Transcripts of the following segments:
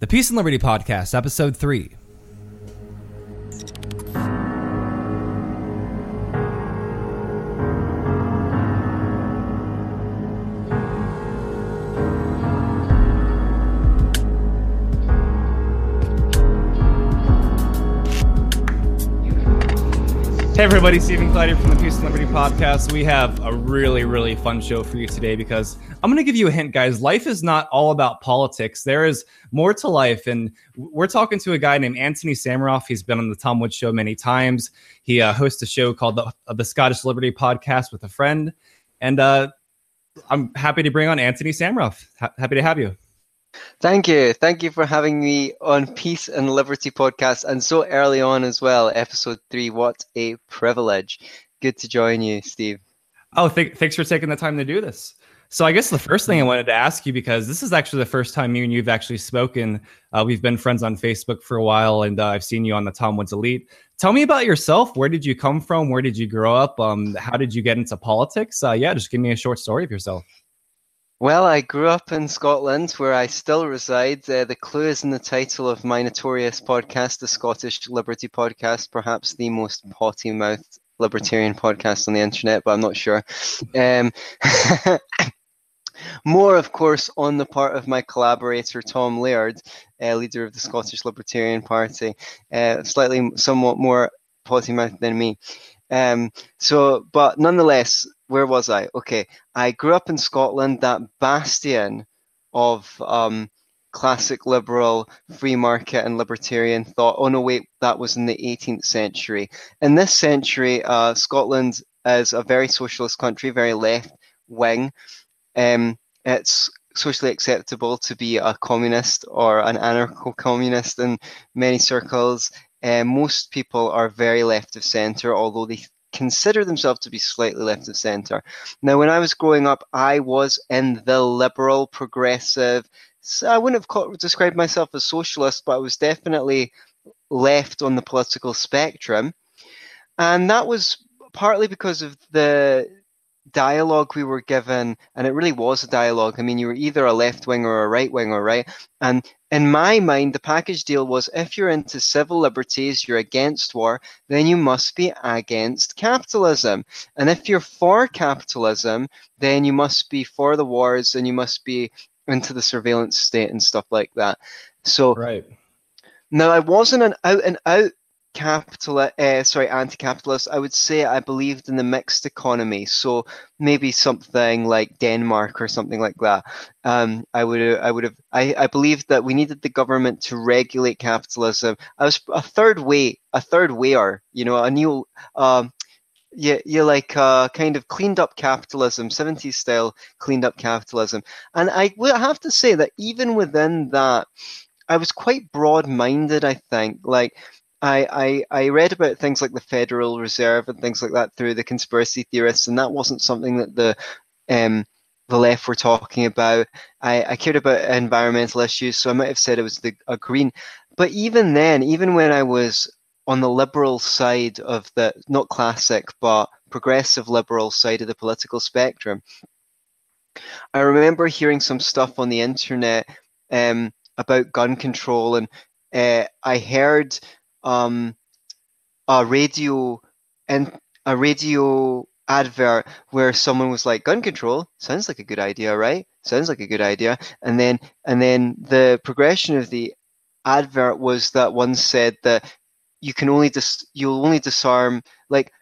The Peace and Liberty Podcast, Episode 3. Hey everybody, Stephen Clyde from the Peace and Liberty Podcast. We have a really, really fun show for you today because I'm going to give you a hint, guys. Life is not all about politics. There is more to life, and we're talking to a guy named Antony Sammeroff. He's been on the Tom Woods Show many times. He uh, hosts a show called the, uh, the Scottish Liberty Podcast with a friend, and uh, I'm happy to bring on Antony Sammeroff. Ha- happy to have you. Thank you. Thank you for having me on Peace and Liberty podcast and so early on as well, episode three. What a privilege. Good to join you, Steve. Oh, th- thanks for taking the time to do this. So, I guess the first thing I wanted to ask you, because this is actually the first time you and you've actually spoken. Uh, we've been friends on Facebook for a while, and uh, I've seen you on the Tom Woods Elite. Tell me about yourself. Where did you come from? Where did you grow up? Um, how did you get into politics? Uh, yeah, just give me a short story of yourself. Well, I grew up in Scotland, where I still reside. Uh, the clue is in the title of my notorious podcast, the Scottish Liberty Podcast, perhaps the most potty mouthed libertarian podcast on the internet, but I'm not sure. Um, more, of course, on the part of my collaborator Tom Laird, uh, leader of the Scottish Libertarian Party, uh, slightly, somewhat more potty mouthed than me. Um, so, but nonetheless, where was I? Okay, I grew up in Scotland, that bastion of um, classic liberal, free market, and libertarian thought. Oh no, wait, that was in the 18th century. In this century, uh, Scotland is a very socialist country, very left wing. Um, it's socially acceptable to be a communist or an anarcho communist in many circles. Uh, most people are very left of centre, although they consider themselves to be slightly left of centre. Now, when I was growing up, I was in the liberal, progressive. So I wouldn't have called, described myself as socialist, but I was definitely left on the political spectrum, and that was partly because of the dialogue we were given, and it really was a dialogue. I mean, you were either a left wing or a right winger, right? And in my mind, the package deal was if you're into civil liberties, you're against war, then you must be against capitalism. And if you're for capitalism, then you must be for the wars and you must be into the surveillance state and stuff like that. So, right. Now, I wasn't an out and out capital, uh, sorry, anti-capitalist, I would say I believed in the mixed economy. So maybe something like Denmark or something like that. Um, I would, I would have, I, I believed that we needed the government to regulate capitalism. I was a third way, a third wayer, you know, a new, um, yeah, you like uh, kind of cleaned up capitalism, 70s style cleaned up capitalism. And I would have to say that even within that, I was quite broad minded, I think. Like, I, I, I read about things like the Federal Reserve and things like that through the conspiracy theorists, and that wasn't something that the um, the left were talking about. I, I cared about environmental issues, so I might have said it was the a green. But even then, even when I was on the liberal side of the not classic but progressive liberal side of the political spectrum, I remember hearing some stuff on the internet um, about gun control, and uh, I heard um, a radio and a radio advert where someone was like gun control sounds like a good idea right? Sounds like a good idea. And then and then the progression of the advert was that one said that you can only dis- you'll only disarm like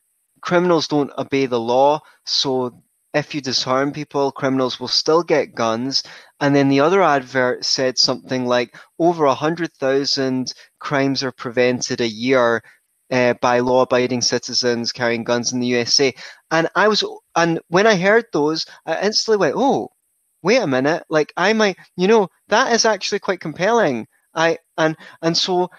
criminals don't obey the law so if you disarm people criminals will still get guns and then the other advert said something like over a hundred thousand crimes are prevented a year uh, by law-abiding citizens carrying guns in the USA. And I was, and when I heard those, I instantly went, "Oh, wait a minute! Like I might, you know, that is actually quite compelling." I and and so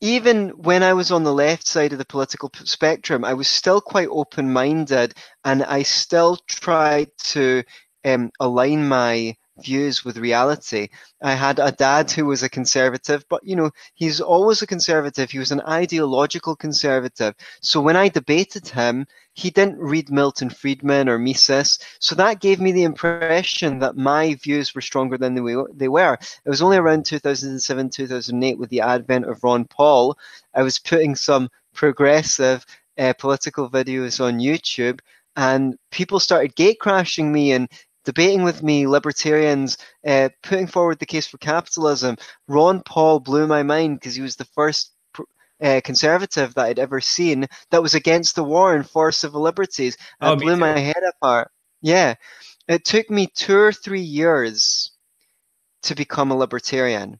even when I was on the left side of the political spectrum, I was still quite open-minded, and I still tried to um, align my views with reality. I had a dad who was a conservative, but you know, he's always a conservative. He was an ideological conservative. So when I debated him, he didn't read Milton Friedman or Mises. So that gave me the impression that my views were stronger than they were. It was only around 2007, 2008 with the advent of Ron Paul. I was putting some progressive uh, political videos on YouTube and people started gate crashing me and debating with me, libertarians, uh, putting forward the case for capitalism. Ron Paul blew my mind because he was the first uh, conservative that I'd ever seen that was against the war and for civil liberties. Oh, blew my head apart. Yeah. It took me two or three years to become a libertarian.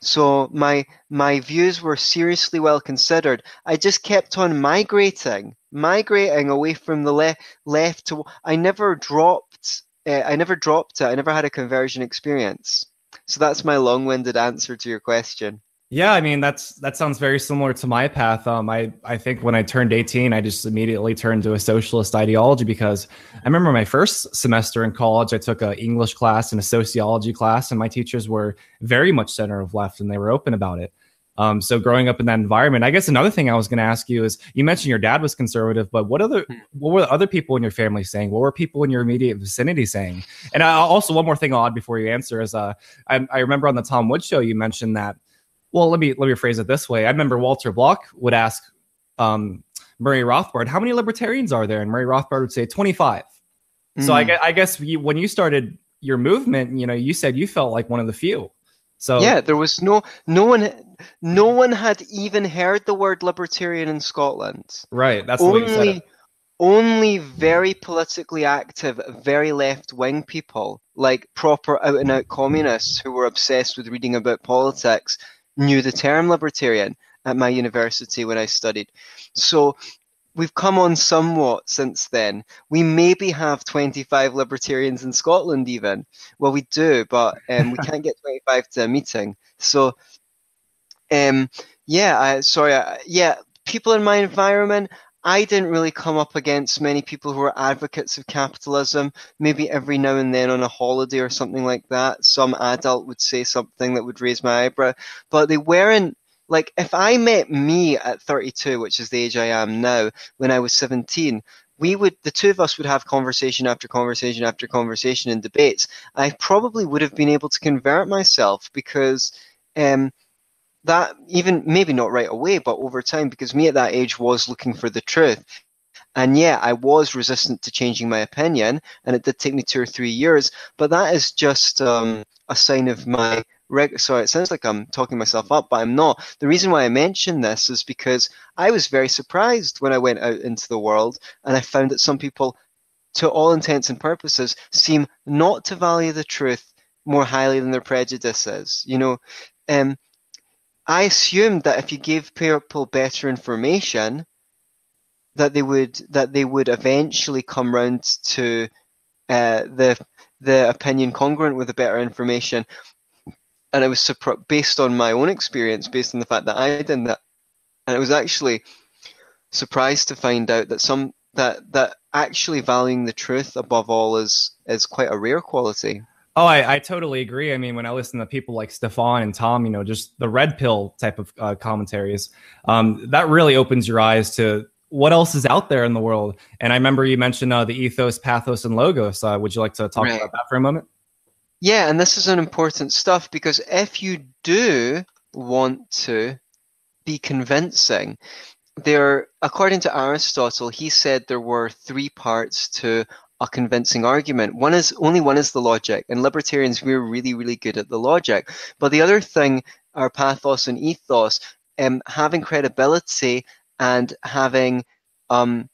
So my my views were seriously well considered. I just kept on migrating, migrating away from the le- left to. I never dropped. Uh, I never dropped it. I never had a conversion experience. So that's my long-winded answer to your question. Yeah, I mean that's that sounds very similar to my path. Um, I I think when I turned 18, I just immediately turned to a socialist ideology because I remember my first semester in college, I took an English class and a sociology class, and my teachers were very much center of left, and they were open about it. Um, so growing up in that environment, I guess another thing I was going to ask you is you mentioned your dad was conservative, but what other hmm. what were the other people in your family saying? What were people in your immediate vicinity saying? And I, also one more thing I'll add before you answer is uh, I, I remember on the Tom Woods show you mentioned that well, let me let me phrase it this way. I remember Walter Block would ask um, Murray Rothbard, "How many libertarians are there?" And Murray Rothbard would say, "25." Mm. So I, mm. I guess you, when you started your movement, you know, you said you felt like one of the few. So yeah, there was no no one no one had even heard the word libertarian in Scotland. Right. That's only only very politically active, very left wing people, like proper out and out communists who were obsessed with reading about politics, knew the term libertarian at my university when I studied. So we've come on somewhat since then. We maybe have 25 libertarians in Scotland, even. Well, we do, but um, we can't get 25 to a meeting. So, um, yeah, I, sorry, yeah, people in my environment, I didn't really come up against many people who were advocates of capitalism. Maybe every now and then on a holiday or something like that, some adult would say something that would raise my eyebrow. But they weren't like if I met me at 32, which is the age I am now, when I was 17, we would the two of us would have conversation after conversation after conversation and debates. I probably would have been able to convert myself because um, that even maybe not right away, but over time, because me at that age was looking for the truth. And yeah, I was resistant to changing my opinion, and it did take me two or three years. But that is just um, a sign of my. Reg- Sorry, it sounds like I'm talking myself up, but I'm not. The reason why I mention this is because I was very surprised when I went out into the world and I found that some people, to all intents and purposes, seem not to value the truth more highly than their prejudices. You know, um, I assumed that if you gave people better information, that they would that they would eventually come round to uh, the the opinion congruent with the better information. And I was based on my own experience, based on the fact that I did that, and I was actually surprised to find out that some that that actually valuing the truth above all is is quite a rare quality. Oh, I, I totally agree. I mean, when I listen to people like Stefan and Tom, you know, just the red pill type of uh, commentaries, um, that really opens your eyes to what else is out there in the world. And I remember you mentioned uh, the ethos, pathos, and logos. Uh, would you like to talk right. about that for a moment? Yeah, and this is an important stuff because if you do want to be convincing, there, according to Aristotle, he said there were three parts to a convincing argument. One is only one is the logic, and libertarians we're really really good at the logic. But the other thing our pathos and ethos, um, having credibility and having um,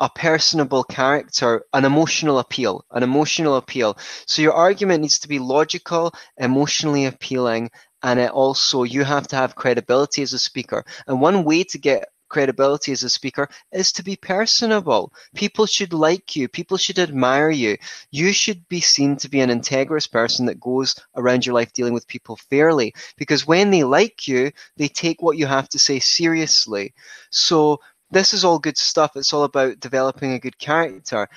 a personable character, an emotional appeal, an emotional appeal. So your argument needs to be logical, emotionally appealing, and it also you have to have credibility as a speaker. And one way to get credibility as a speaker is to be personable. People should like you. People should admire you. You should be seen to be an integrous person that goes around your life dealing with people fairly. Because when they like you, they take what you have to say seriously. So this is all good stuff. It's all about developing a good character.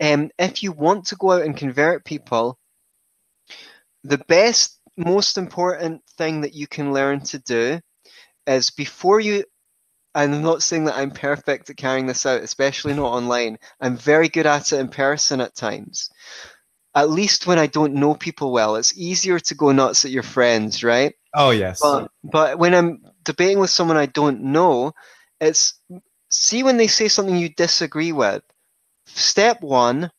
Um, if you want to go out and convert people, the best, most important thing that you can learn to do is before you. I'm not saying that I'm perfect at carrying this out, especially not online. I'm very good at it in person at times. At least when I don't know people well, it's easier to go nuts at your friends, right? Oh yes. But, but when I'm debating with someone I don't know, it's see when they say something you disagree with. Step one,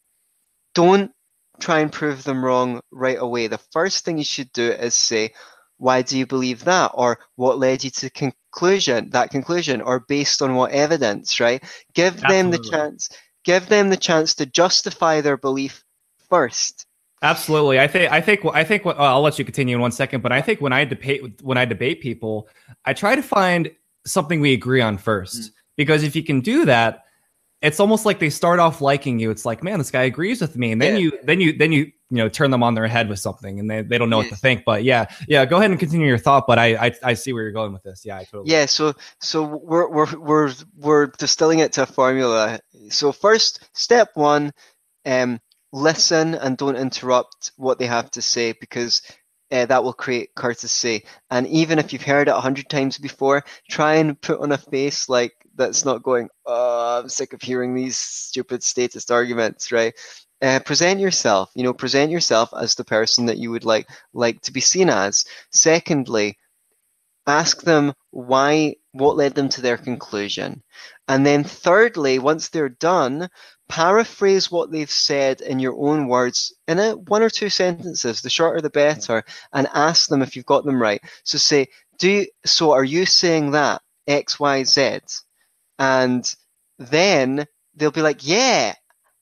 don't try and prove them wrong right away. The first thing you should do is say, why do you believe that? Or what led you to conclusion, that conclusion? Or based on what evidence, right? Give Absolutely. them the chance, give them the chance to justify their belief first. Absolutely. I think I think I think what, I'll let you continue in one second, but I think when I debate when I debate people, I try to find something we agree on first. Mm. Because if you can do that, it's almost like they start off liking you. It's like, man, this guy agrees with me. And then yeah. you then you then you you know turn them on their head with something and they, they don't know what to think. But yeah, yeah, go ahead and continue your thought. But I, I I see where you're going with this. Yeah, I totally Yeah, so so we're we're we're we're distilling it to a formula. So first step one, um listen and don't interrupt what they have to say because uh, that will create courtesy. And even if you've heard it a hundred times before, try and put on a face like that's not going, oh, I'm sick of hearing these stupid statist arguments, right? Uh, present yourself, you know, present yourself as the person that you would like like to be seen as. Secondly, ask them why, what led them to their conclusion. And then thirdly, once they're done, paraphrase what they've said in your own words in a one or two sentences the shorter the better and ask them if you've got them right so say do you, so are you saying that xyz and then they'll be like yeah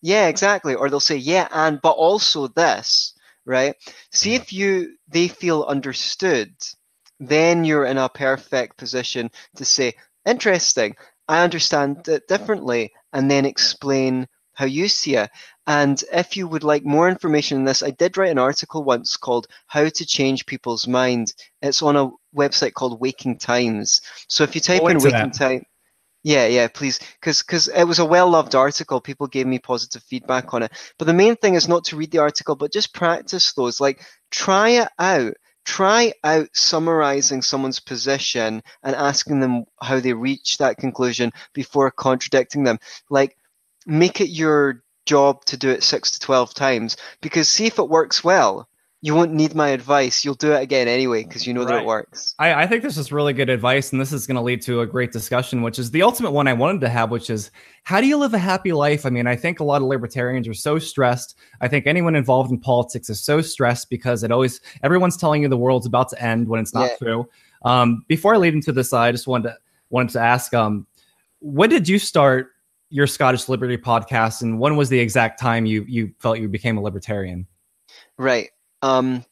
yeah exactly or they'll say yeah and but also this right see if you they feel understood then you're in a perfect position to say interesting i understand it differently and then explain how you see it. And if you would like more information on this, I did write an article once called How to Change People's Mind. It's on a website called Waking Times. So if you type in Waking Time, yeah, yeah, please, because because it was a well loved article. People gave me positive feedback on it. But the main thing is not to read the article, but just practice those. Like try it out. Try out summarizing someone's position and asking them how they reach that conclusion before contradicting them. Like make it your job to do it six to 12 times because see if it works well you won't need my advice you'll do it again anyway because you know right. that it works I, I, think this is really good advice and this is going to lead to a great discussion which is the ultimate one i wanted to have which is how do you live a happy life i mean i think a lot of libertarians are so stressed i think anyone involved in politics is so stressed because it always everyone's telling you the world's about to end when it's not yeah. true um, before i lead into this i just wanted to wanted to ask um, when did you start your Scottish Liberty podcast, and when was the exact time you you felt you became a libertarian? Right. Um,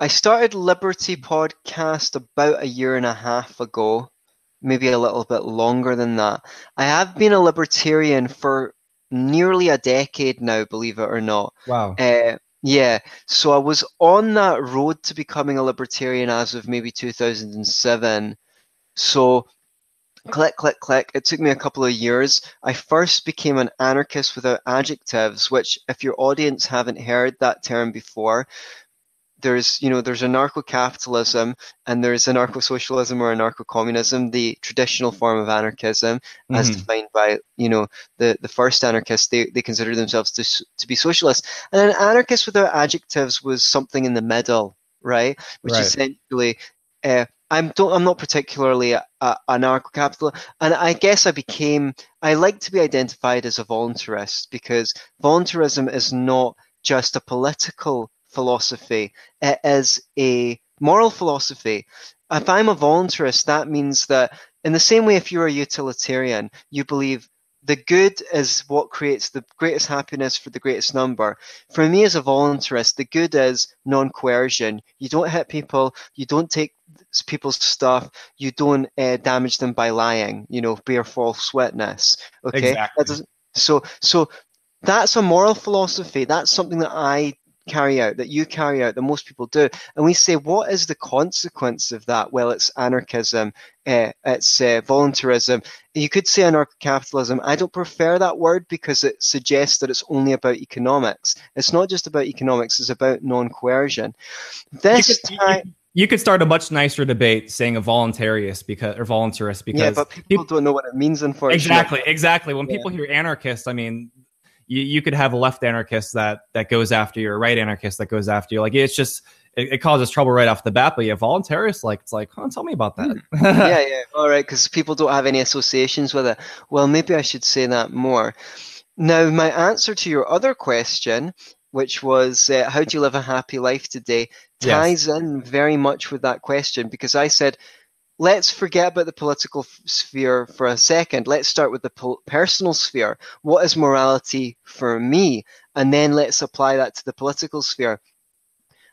I started Liberty podcast about a year and a half ago, maybe a little bit longer than that. I have been a libertarian for nearly a decade now, believe it or not. Wow. Uh, yeah, so I was on that road to becoming a libertarian as of maybe 2007. So click, click, click. It took me a couple of years. I first became an anarchist without adjectives, which, if your audience haven't heard that term before, there's you know there's anarcho-capitalism and there's anarcho-socialism or anarcho-communism the traditional form of anarchism mm-hmm. as defined by you know the the first anarchists they, they consider themselves to, to be socialists and an anarchist without adjectives was something in the middle right which right. essentially uh, I'm don't I'm not particularly a, a, anarcho-capitalist, and I guess I became I like to be identified as a voluntarist because voluntarism is not just a political philosophy; it is a moral philosophy. If I'm a voluntarist, that means that in the same way, if you're a utilitarian, you believe the good is what creates the greatest happiness for the greatest number. For me as a voluntarist, the good is non coercion. You don't hit people, you don't take people's stuff, you don't uh, damage them by lying, you know, bear false witness. Okay? Exactly. so, so that's a moral philosophy. That's something that I carry out, that you carry out, that most people do. And we say, what is the consequence of that? Well, it's anarchism, uh, it's uh, voluntarism. You could say anarcho capitalism. I don't prefer that word because it suggests that it's only about economics. It's not just about economics, it's about non coercion. This time. You could start a much nicer debate saying a voluntarist because or voluntarist because yeah, but people, people don't know what it means. Unfortunately, exactly, exactly. When yeah. people hear anarchist, I mean, you, you could have a left anarchist that that goes after you, or a right anarchist that goes after you. Like it's just it, it, causes trouble right off the bat. But yeah, voluntarist, like it's like, oh, tell me about that. Hmm. yeah, yeah, all right, because people don't have any associations with it. Well, maybe I should say that more. Now, my answer to your other question which was uh, how do you live a happy life today ties yes. in very much with that question because I said let's forget about the political sphere for a second. Let's start with the personal sphere. What is morality for me? And then let's apply that to the political sphere.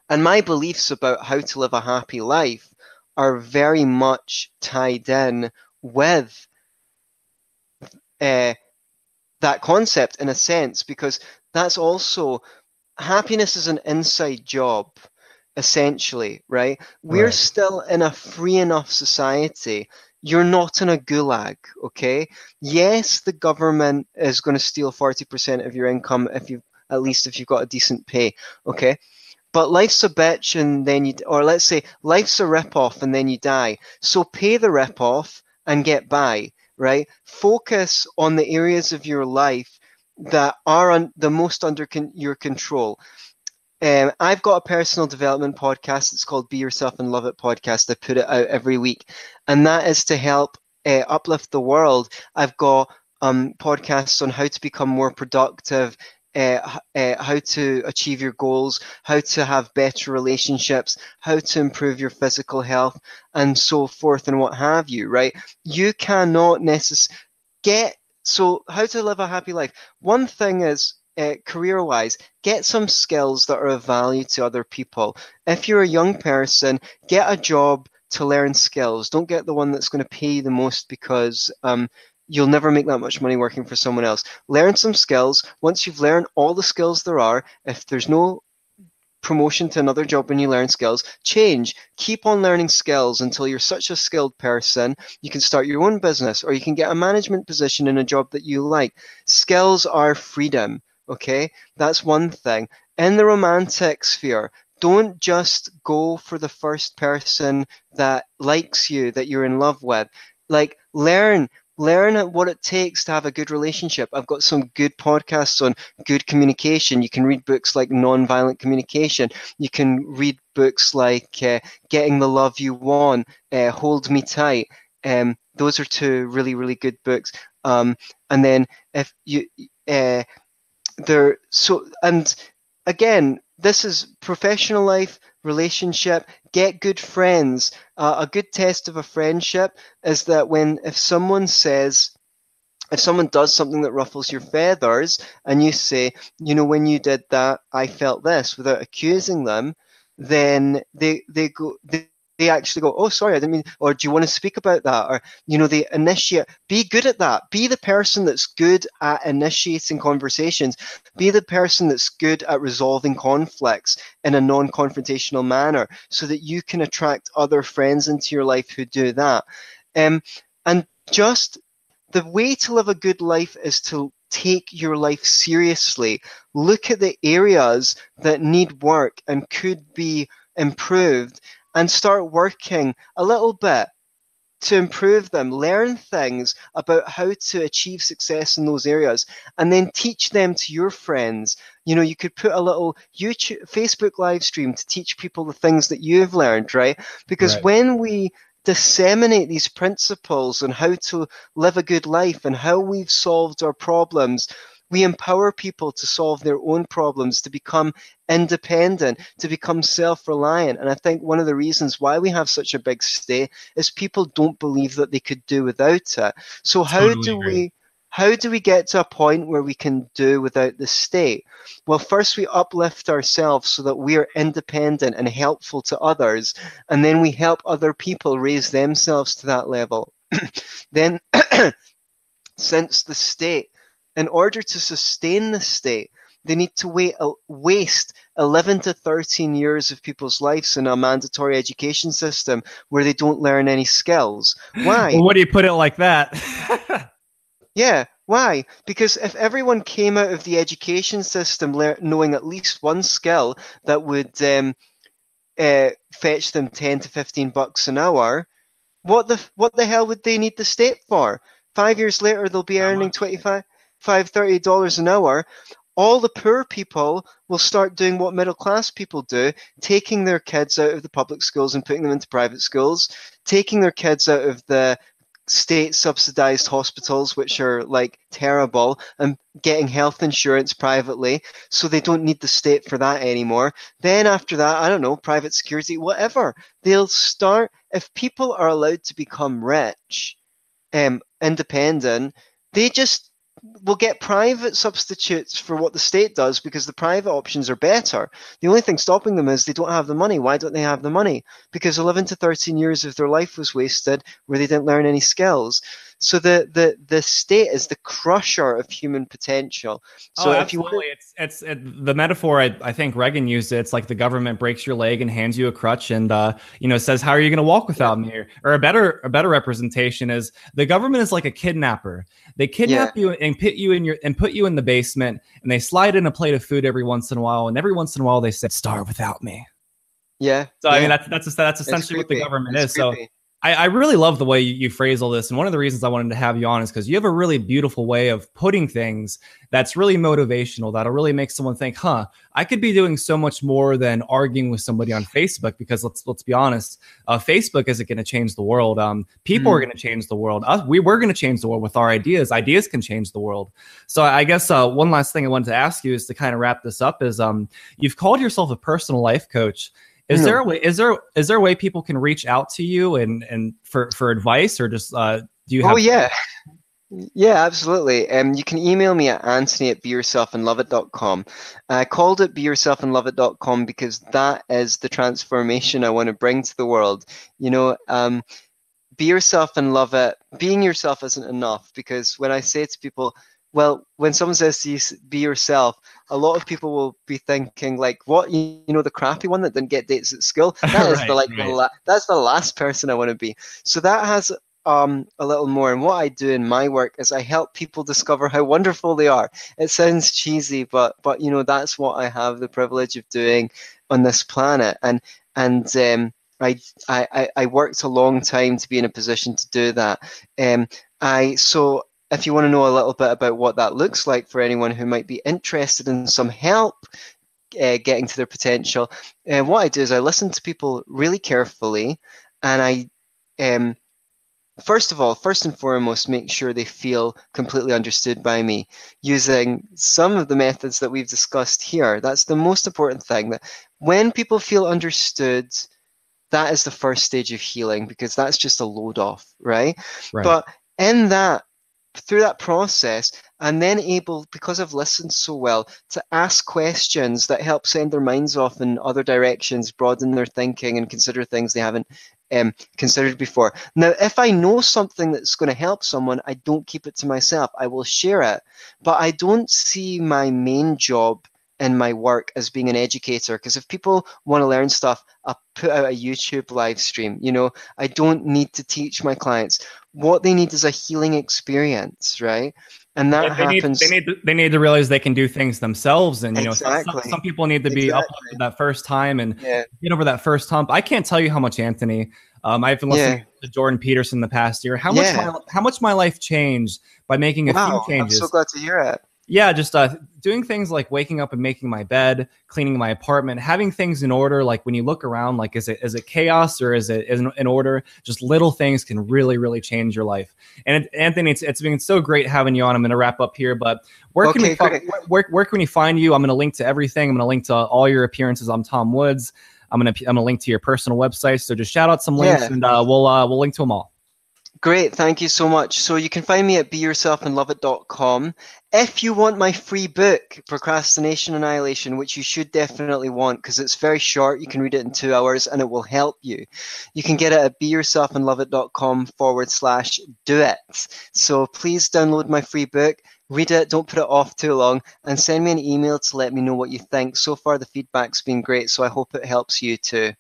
And my beliefs about how to live a happy life are very much tied in with uh, that concept in a sense, because that's also happiness is an inside job essentially right? We're right. still in a free enough society. You're not in a gulag okay? Yes the government is going to steal 40% of your income if you at least if you've got a decent pay okay? But life's a bitch and then you or let's say life's a rip off and then you die. So pay the rip off and get by right? Focus on the areas of your life that are un- the most under con- your control. Um, I've got a personal development podcast. It's called Be Yourself and Love It podcast. I put it out every week, and that is to help uh, uplift the world. I've got um, podcasts on how to become more productive, uh, uh, how to achieve your goals, how to have better relationships, how to improve your physical health, and so forth, and what have you. Right? You cannot necessarily get so, how to live a happy life? One thing is uh, career wise, get some skills that are of value to other people. If you're a young person, get a job to learn skills. Don't get the one that's going to pay the most because um, you'll never make that much money working for someone else. Learn some skills. Once you've learned all the skills there are, if there's no promotion to another job when you learn skills. Change. Keep on learning skills until you're such a skilled person you can start your own business or you can get a management position in a job that you like. Skills are freedom. Okay, that's one thing. In the romantic sphere, don't just go for the first person that likes you, that you're in love with. Like, learn learn what it takes to have a good relationship. I've got some good podcasts on good communication. You can read books like Nonviolent Communication. You can read books like uh, Getting the Love You Want, uh, Hold Me Tight. Um, those are two really, really good books. Um, and then if you, uh, there, so, and again, this is professional life, relationship, get good friends. Uh, a good test of a friendship is that when if someone says, if someone does something that ruffles your feathers, and you say, you know, when you did that, I felt this, without accusing them, then they they go they, they actually go, oh, sorry, I didn't mean, or do you want to speak about that? Or, you know, they initiate, be good at that. Be the person that's good at initiating conversations. Be the person that's good at resolving conflicts in a non confrontational manner so that you can attract other friends into your life who do that. Um, and just the way to live a good life is to take your life seriously. Look at the areas that need work and could be improved and start working a little bit to improve them, learn things about how to achieve success in those areas, and then teach them to your friends. You know, you could put a little YouTube, Facebook live stream to teach people the things that you've learned, right? Because right. when we disseminate these principles on how to live a good life and how we've solved our problems, we empower people to solve their own problems, to become independent, to become self reliant. And I think one of the reasons why we have such a big state is people don't believe that they could do without it. So, how totally do agree. we? How do we get to a point where we can do without the state? Well, first we uplift ourselves so that we are independent and helpful to others, and then we help other people raise themselves to that level. then, since the state in order to sustain the state, they need to wait, uh, waste 11 to 13 years of people's lives in a mandatory education system where they don't learn any skills. Why? Well, what do you put it like that? yeah, why? Because if everyone came out of the education system le- knowing at least one skill that would um, uh, fetch them 10 to 15 bucks an hour, what the what the hell would they need the state for? Five years later, they'll be earning 25 five thirty dollars an hour all the poor people will start doing what middle class people do, taking their kids out of the public schools and putting them into private schools, taking their kids out of the state subsidized hospitals, which are like terrible, and getting health insurance privately so they don't need the state for that anymore. Then after that, I don't know, private security, whatever. They'll start, if people are allowed to become rich, um, independent, they just will get private substitutes for what the state does because the private options are better. The only thing stopping them is they don't have the money. Why don't they have the money? Because 11 to 13 years of their life was wasted where they didn't learn any skills. So the the the state is the crusher of human potential. So oh, if you it's it's it, the metaphor I, I think Reagan used it. It's like the government breaks your leg and hands you a crutch and uh, you know says how are you going to walk without yeah. me? Or a better a better representation is the government is like a kidnapper. They kidnap yeah. you and put you in your and put you in the basement and they slide in a plate of food every once in a while and every once in a while they say starve without me. Yeah. So yeah. I mean that's that's that's essentially what the government it's is. Creepy. So I, I, really love the way you, phrase all this. And one of the reasons I wanted to have you on is because you have a really beautiful way of putting things that's really motivational, that'll really make someone think, huh, I could be doing so much more than arguing with somebody on Facebook. Because let's let's be honest, uh, Facebook isn't going to change the world. Um, people mm. are going to change the world. Us, we we're going to change the world with our ideas. Ideas can change the world. So I guess uh, one last thing I wanted to ask you is to kind of wrap this up is um, you've called yourself a personal life coach. Is no. there a way? Is there is there a way people can reach out to you and and for for advice or just uh, do you? Oh, have- oh yeah, yeah, absolutely. Um, you can email me at antony at beyourselfandloveit.com. I called it beyourselfandloveit.com because that is the transformation I want to bring to the world. You know, um, be yourself and love it. Being yourself isn't enough because when I say to people, well, when someone says to you, be yourself, a lot of people will be thinking like, what, you, know, the crappy one that didn't get dates at school? That is right, the like, right. the la- that's the last person I want to be. So that has um, a little more. And what I do in my work is I help people discover how wonderful they are. It sounds cheesy, but but you know that's what I have the privilege of doing on this planet. And and um, I, I I worked a long time to be in a position to do that. Um, I so if you want to know a little bit about what that looks like for anyone who might be interested in some help uh, getting to their potential, uh, what I do is I listen to people really carefully and I, um, first of all, first and foremost, make sure they feel completely understood by me using some of the methods that we've discussed here. That's the most important thing that when people feel understood, that is the first stage of healing because that's just a load off, right? right. But in that through that process and then able because i've listened so well to ask questions that help send their minds off in other directions broaden their thinking and consider things they haven't um, considered before. Now if i know something that's going to help someone i don't keep it to myself. I will share it. But i don't see my main job in my work as being an educator because if people want to learn stuff i'll put out a youtube live stream you know i don't need to teach my clients what they need is a healing experience right and that they happens need, they need to, they need to realize they can do things themselves and you exactly. know some, some, people need to be exactly. up that first time and yeah. get over that first hump i can't tell you how much Antony um, I've been listening yeah. to Jordan Peterson the past year. How much my, how much my life changed by making a wow, few changes. I'm so glad to hear it yeah, just uh, doing things like waking up and making my bed, cleaning my apartment, having things in order. Like when you look around, like is it is it chaos or is it is in order? Just little things can really really change your life. And it, Antony, it's, it's been so great having you on. I'm going to wrap up here, but where can okay, we find, where, where can we find you? I'm going to link to everything. I'm going to link to all your appearances on Tom Woods. I'm gonna I'm gonna link to your personal website. So just shout out some links, yeah. and uh, we'll uh, we'll link to them all. Great, thank you so much. So you can find me at beyourselfandloveit.com. If you want my free book, Procrastination Annihilation, which you should definitely want because it's very short, you can read it in two hours and it will help you. You can get it at beyourselfandloveit.com forward slash do it. So please download my free book read it, don't put it off too long, and send me an email to let me know what you think. So far, the feedback's been great, so I hope it helps you too.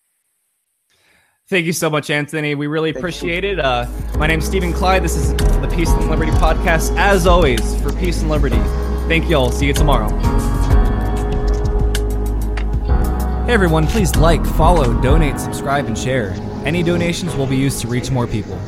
Thank you so much, Antony. We really Thank appreciate you. it. Uh, my name's Stephen Clyde. This is the Peace and Liberty podcast. As always, for Peace and Liberty. Thank you all. See you tomorrow. Hey everyone, please like, follow, donate, subscribe, and share. Any donations will be used to reach more people.